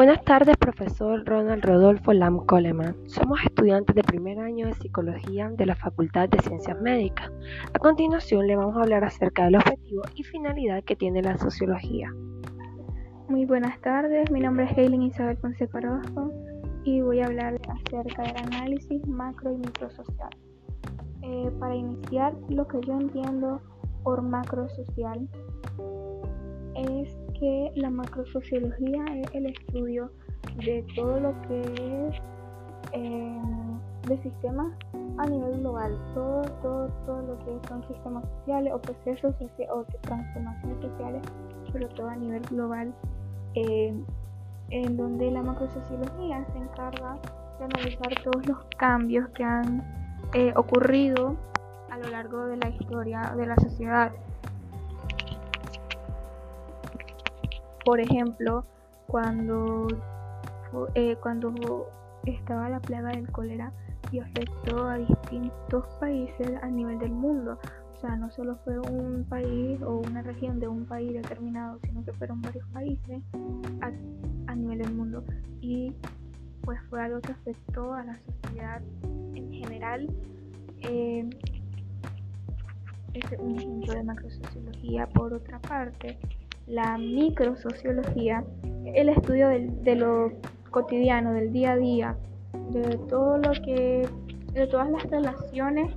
Buenas tardes, profesor Ronald Rodolfo Lam Coleman. Somos estudiantes de primer año de Psicología de la Facultad de Ciencias Médicas. A continuación le vamos a hablar acerca del objetivo y finalidad que tiene la sociología. Muy buenas tardes, mi nombre es Helen Isabel Ponce Orozco y voy a hablar acerca del análisis macro y microsocial. Eh, para iniciar, lo que yo entiendo por macrosocial es que la macrosociología es el estudio de todo lo que es eh, de sistemas a nivel global, todo, todo, todo lo que son sistemas sociales o procesos o transformaciones sociales, pero todo a nivel global, eh, en donde la macrosociología se encarga de analizar todos los cambios que han eh, ocurrido a lo largo de la historia de la sociedad Por ejemplo, cuando, eh, cuando estaba la plaga del cólera y afectó a distintos países a nivel del mundo. O sea, no solo fue un país o una región de un país determinado, sino que fueron varios países a, nivel del mundo. Y pues fue algo que afectó a la sociedad en general. Eh, es un ejemplo de macrosociología. Por otra parte, la microsociología, el estudio de lo cotidiano, del día a día, de todo lo que, de todas las relaciones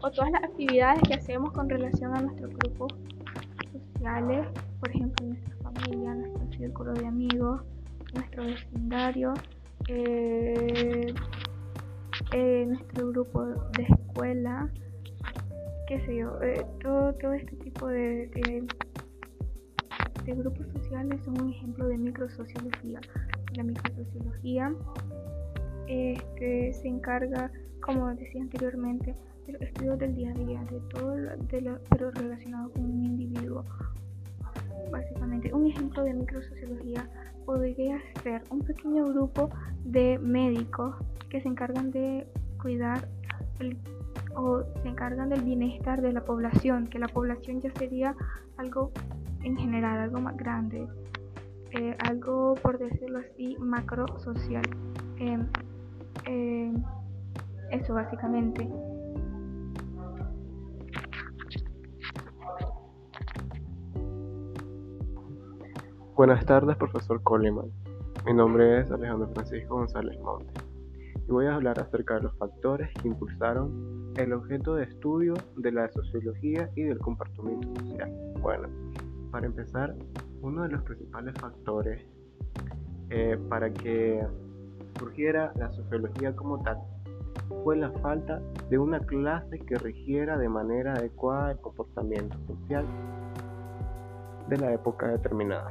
o todas las actividades que hacemos con relación a nuestros grupos sociales, por ejemplo, nuestra familia, nuestro círculo de amigos, nuestro vecindario, eh, eh, nuestro grupo de escuela, qué sé yo, eh, todo, todo este tipo de de grupos sociales son un ejemplo de microsociología. La microsociología este, se encarga, como decía anteriormente, del estudio del día a día, de todo, de pero relacionado con un individuo. Básicamente, un ejemplo de microsociología podría ser un pequeño grupo de médicos que se encargan de cuidar o se encargan del bienestar de la población, que la población ya sería algo en general, algo más grande, eh, algo por decirlo así, macro social. Em, em, eso básicamente. Buenas tardes, profesor Coleman. Mi nombre es Alejandro Francisco González Monte y voy a hablar acerca de los factores que impulsaron el objeto de estudio de la sociología y del comportamiento social. Bueno, para empezar, uno de los principales factores eh, para que surgiera la sociología como tal fue la falta de una clase que rigiera de manera adecuada el comportamiento social de la época determinada.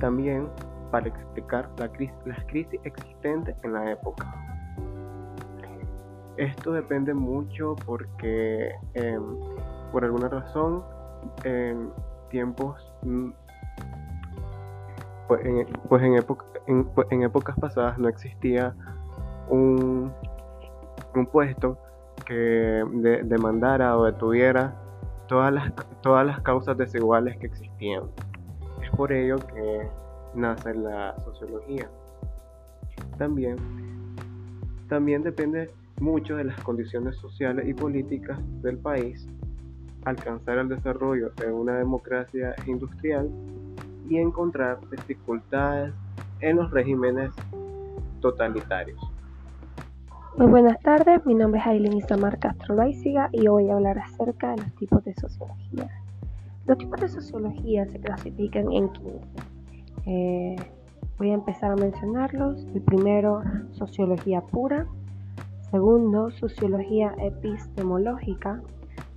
También para explicar las crisis existentes en la época. Esto depende mucho porque em, por alguna razón en tiempos, mm, pues en, pues pues en, épocas pasadas no existía un, un puesto que demandara o detuviera todas las, todas las causas desiguales que existían. Es por ello que nace la sociología. También, también depende mucho de las condiciones sociales y políticas del país alcanzar el desarrollo en una democracia industrial y encontrar dificultades en los regímenes totalitarios. Muy buenas tardes, mi nombre es Aileen Isamar Castro Loaiziga y hoy voy a hablar acerca de los tipos de sociología. Los tipos de sociología se clasifican en 15. Eh, voy a empezar a mencionarlos. El primero, sociología pura. Segundo, sociología epistemológica.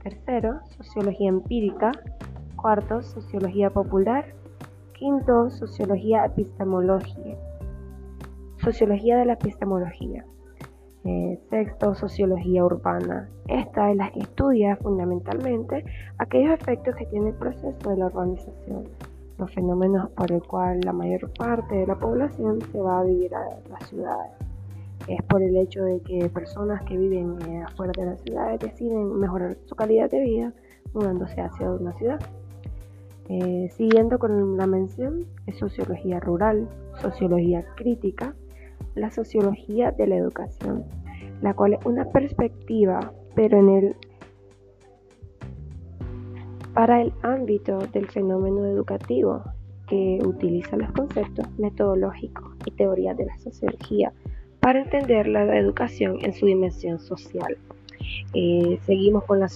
Tercero, sociología empírica. Cuarto, sociología popular. Quinto, sociología epistemología. Sociología de la epistemología. Eh, sexto, sociología urbana. Esta es la que estudia fundamentalmente aquellos efectos que tiene el proceso de la urbanización, los fenómenos por el cual la mayor parte de la población se va a vivir a las ciudades es por el hecho de que personas que viven eh, afuera de las ciudades deciden mejorar su calidad de vida mudándose hacia una ciudad. Eh, siguiendo con la mención, es sociología rural, sociología crítica, la sociología de la educación, la cual es una perspectiva, pero en el para el ámbito del fenómeno educativo, que utiliza los conceptos metodológicos y teorías de la sociología para entender la educación en su dimensión social. Eh, seguimos con la,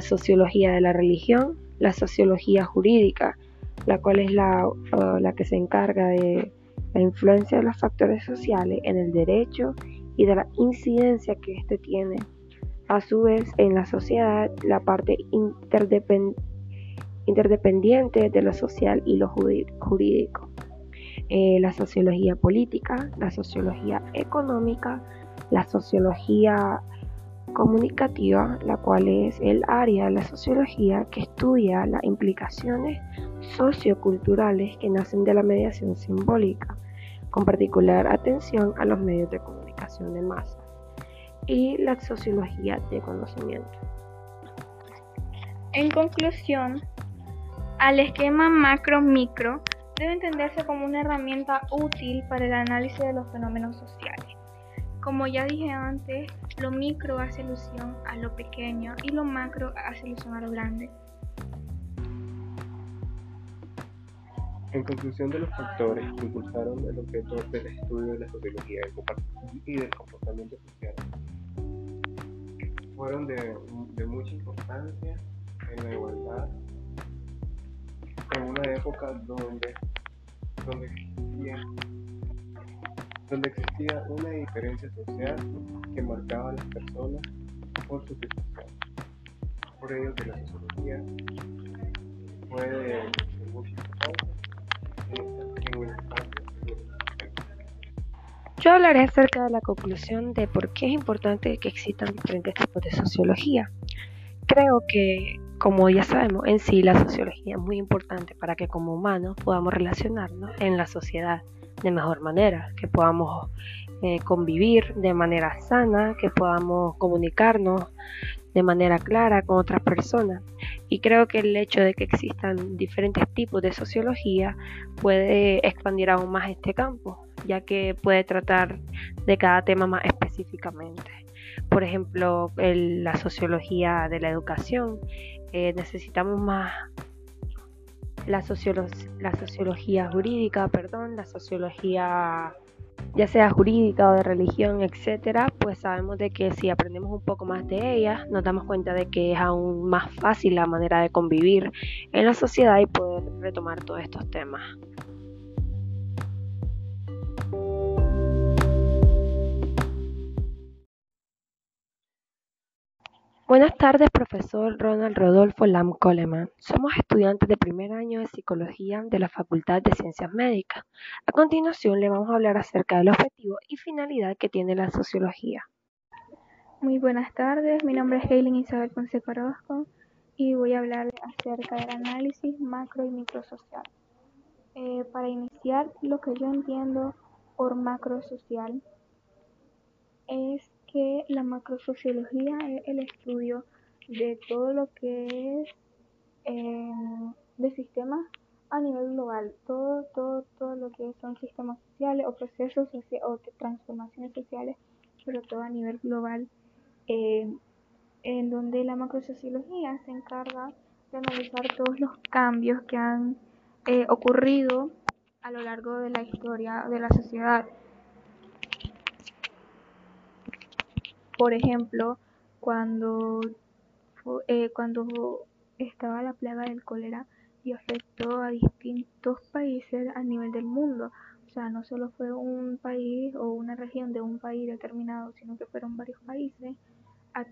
sociología de la religión, la sociología jurídica, la cual es la, la que se encarga de la influencia de los factores sociales en el derecho y de la incidencia que éste tiene. A su vez, en la sociedad, la parte interdependiente de lo social y lo jurídico. Eh, la sociología política, la sociología económica, la sociología comunicativa, la cual es el área de la sociología que estudia las implicaciones socioculturales que nacen de la mediación simbólica, con particular atención a los medios de comunicación de masa, y la sociología de conocimiento. En conclusión, al esquema macro-micro debe entenderse como una herramienta útil para el análisis de los fenómenos sociales. Como ya dije antes, lo micro hace alusión a lo pequeño y lo macro hace alusión a lo grande. En conclusión de los factores que impulsaron el objeto del estudio de la sociología y del comportamiento social, fueron de, de mucha importancia en la igualdad en una época donde, donde, existía, donde existía una diferencia social que marcaba a las personas por su situación. Por ello que la sociología fue de, mucha importancia Yo hablaré acerca de la conclusión de por qué es importante que existan diferentes tipos de sociología. Creo que como ya sabemos, en sí la sociología es muy importante para que como humanos podamos relacionarnos en la sociedad de mejor manera, que podamos eh, convivir de manera sana, que podamos comunicarnos de manera clara con otras personas. Y creo que el hecho de que existan diferentes tipos de sociología puede expandir aún más este campo, ya que puede tratar de cada tema más específicamente. Por ejemplo, la sociología de la educación eh, necesitamos más la, la sociología jurídica, perdón, la sociología ya sea jurídica o de religión, etcétera, pues sabemos de que si aprendemos un poco más de ella, nos damos cuenta de que es aún más fácil la manera de convivir en la sociedad y poder retomar todos estos temas. Buenas tardes, profesor Ronald Rodolfo Lam Coleman. Somos estudiantes de primer año de Psicología de la Facultad de Ciencias Médicas. A continuación le vamos a hablar acerca del objetivo y finalidad que tiene la sociología. Muy buenas tardes, mi nombre es Helen Isabel Ponce Orozco y voy a hablar acerca del análisis macro y microsocial. Eh, para iniciar, lo que yo entiendo por macrosocial es que la macrosociología es el estudio de todo lo que es em, de sistemas a nivel global, todo, todo, todo lo que son sistemas sociales o procesos o transformaciones sociales, pero todo a nivel global, em, en donde la macrosociología se encarga de analizar todos los cambios que han eh, ocurrido a lo largo de la historia de la sociedad Por ejemplo, cuando, eh, cuando estaba la plaga del cólera y afectó a distintos países a nivel del mundo. O sea, no solo fue un país o una región de un país determinado, sino que fueron varios países a,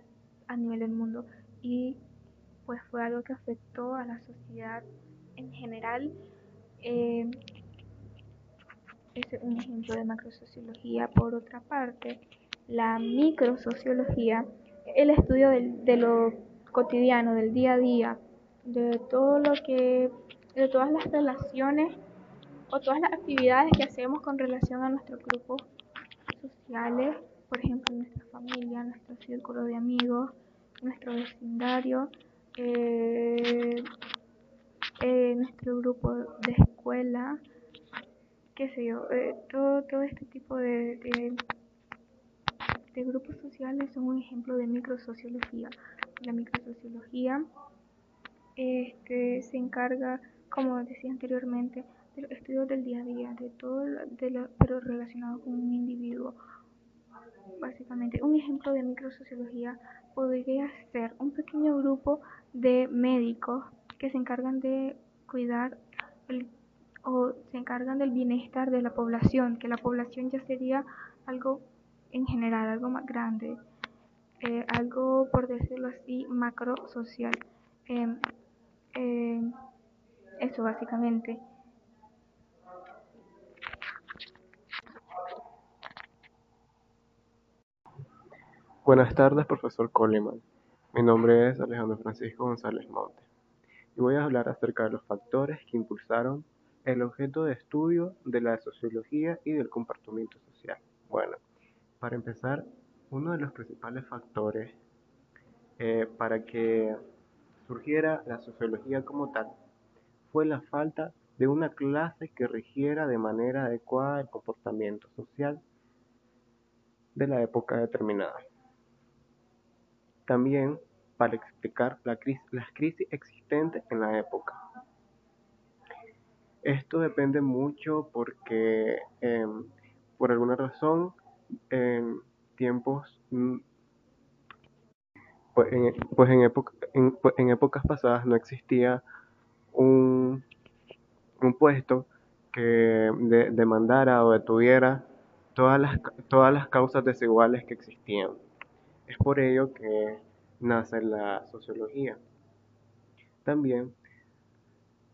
a nivel del mundo. Y pues fue algo que afectó a la sociedad en general. Eh, es un ejemplo de macrosociología. Por otra parte, la microsociología, el estudio de lo cotidiano, del día a día, de todo lo que, de todas las relaciones o todas las actividades que hacemos con relación a nuestros grupos sociales, por ejemplo, nuestra familia, nuestro círculo de amigos, nuestro vecindario, eh, eh, nuestro grupo de escuela, qué sé yo, eh, todo, todo este tipo de, de, de grupos sociales son un ejemplo de microsociología. La microsociología este, se encarga, como decía anteriormente, de los estudios del día a día, de todo, de lo, pero relacionado con un individuo. Básicamente, un ejemplo de microsociología podría ser un pequeño grupo de médicos que se encargan de cuidar el, o se encargan del bienestar de la población, que la población ya sería algo en general, algo más grande, eh, algo por decirlo así macro social. Eh, eh, eso básicamente. Buenas tardes, profesor Coleman. Mi nombre es Alejandro Francisco González Monte y voy a hablar acerca de los factores que impulsaron el objeto de estudio de la sociología y del comportamiento social. Para empezar, uno de los principales factores eh, para que surgiera la sociología como tal fue la falta de una clase que rigiera de manera adecuada el comportamiento social de la época determinada. También para explicar la crisis, las crisis existentes en la época. Esto depende mucho porque em, por alguna razón en tiempos mm, pues en, pues en, pues en, épocas pasadas no existía un, un puesto que demandara o detuviera todas las, todas las causas desiguales que existían. Es por ello que nace la sociología. También,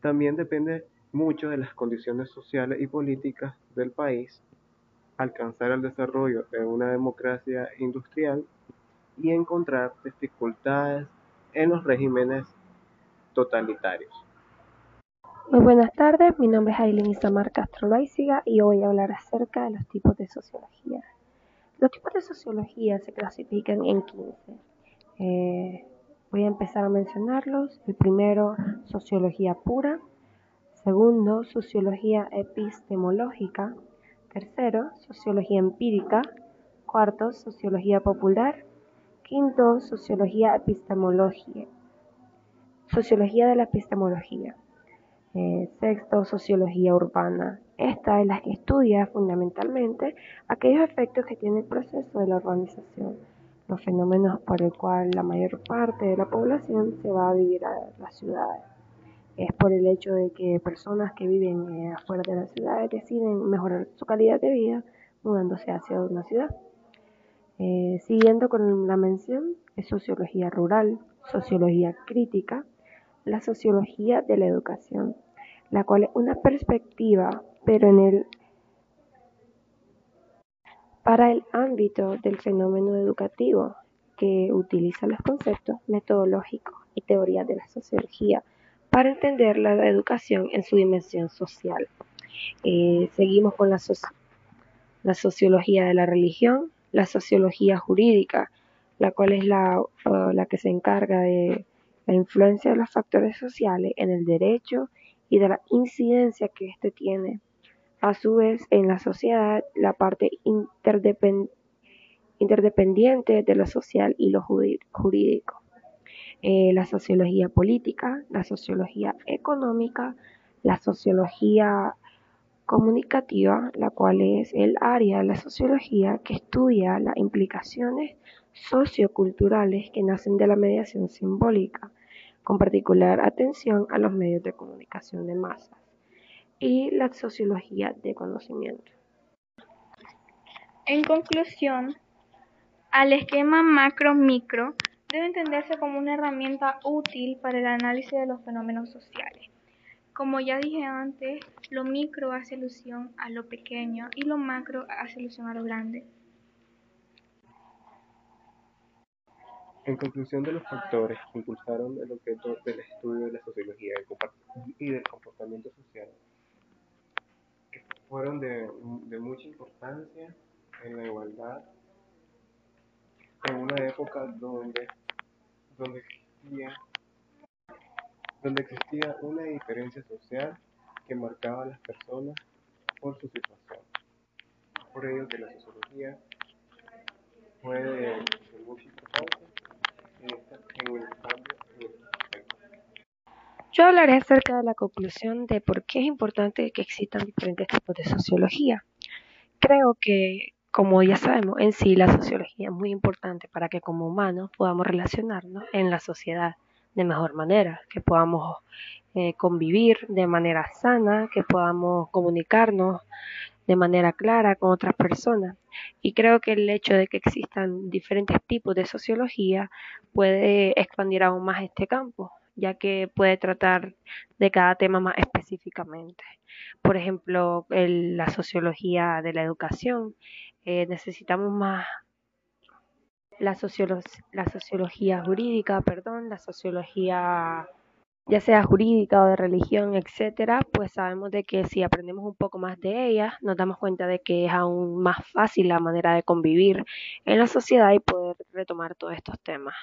también depende mucho de las condiciones sociales y políticas del país, alcanzar el desarrollo de una democracia industrial y encontrar dificultades en los regímenes totalitarios. Muy buenas tardes, mi nombre es Aileen Isamar Castro Loaiziga y hoy voy a hablar acerca de los tipos de sociología. Los tipos de sociología se clasifican en 15. Eh, voy a empezar a mencionarlos. El primero, sociología pura. Segundo, sociología epistemológica. Tercero, sociología empírica. Cuarto, sociología popular. Quinto, sociología epistemología. Sociología de la epistemología. Eh, sexto, sociología urbana. Esta es la que estudia fundamentalmente aquellos efectos que tiene el proceso de la urbanización, los fenómenos por el cual la mayor parte de la población se va a vivir a las ciudades. Es por el hecho de que personas que viven eh, afuera de las ciudades deciden mejorar su calidad de vida mudándose hacia una ciudad. Eh, siguiendo con la mención, es sociología rural, sociología crítica, la sociología de la educación, la cual es una perspectiva pero en el para el ámbito del fenómeno educativo que utiliza los conceptos metodológicos y teorías de la sociología para entender la educación en su dimensión social. Eh, seguimos con la, sociología de la religión, la sociología jurídica, la cual es la, uh, la que se encarga de la influencia de los factores sociales en el derecho y de la incidencia que éste tiene a su vez, en la sociedad, la parte interdependiente de lo social y lo jurídico. Eh, la sociología política, la sociología económica, la sociología comunicativa, la cual es el área de la sociología que estudia las implicaciones socioculturales que nacen de la mediación simbólica, con particular atención a los medios de comunicación de masas y la sociología de conocimiento. En conclusión, al esquema macro-micro debe entenderse como una herramienta útil para el análisis de los fenómenos sociales. Como ya dije antes, lo micro hace alusión a lo pequeño y lo macro hace alusión a lo grande. En conclusión de los factores que impulsaron el objeto del estudio de la sociología y del comportamiento social, fueron de, de mucha importancia en la igualdad en una época donde, donde existía donde existía una diferencia social que marcaba a las personas por su situación. Por ello que la sociología puede de mucha importancia en, el cambio en aspecto. Yo hablaré acerca de la conclusión de por qué es importante que existan diferentes tipos de sociología. Creo que, como ya sabemos, en sí la sociología es muy importante para que como humanos podamos relacionarnos en la sociedad de mejor manera, que podamos eh, convivir de manera sana, que podamos comunicarnos de manera clara con otras personas. Y creo que el hecho de que existan diferentes tipos de sociología puede expandir aún más este campo, ya que puede tratar de cada tema más específicamente. Por ejemplo, la sociología de la educación. Eh, necesitamos más la, la sociología jurídica, perdón, la sociología ya sea jurídica o de religión, etcétera, pues sabemos de que si aprendemos un poco más de ellas, nos damos cuenta de que es aún más fácil la manera de convivir en la sociedad y poder retomar todos estos temas.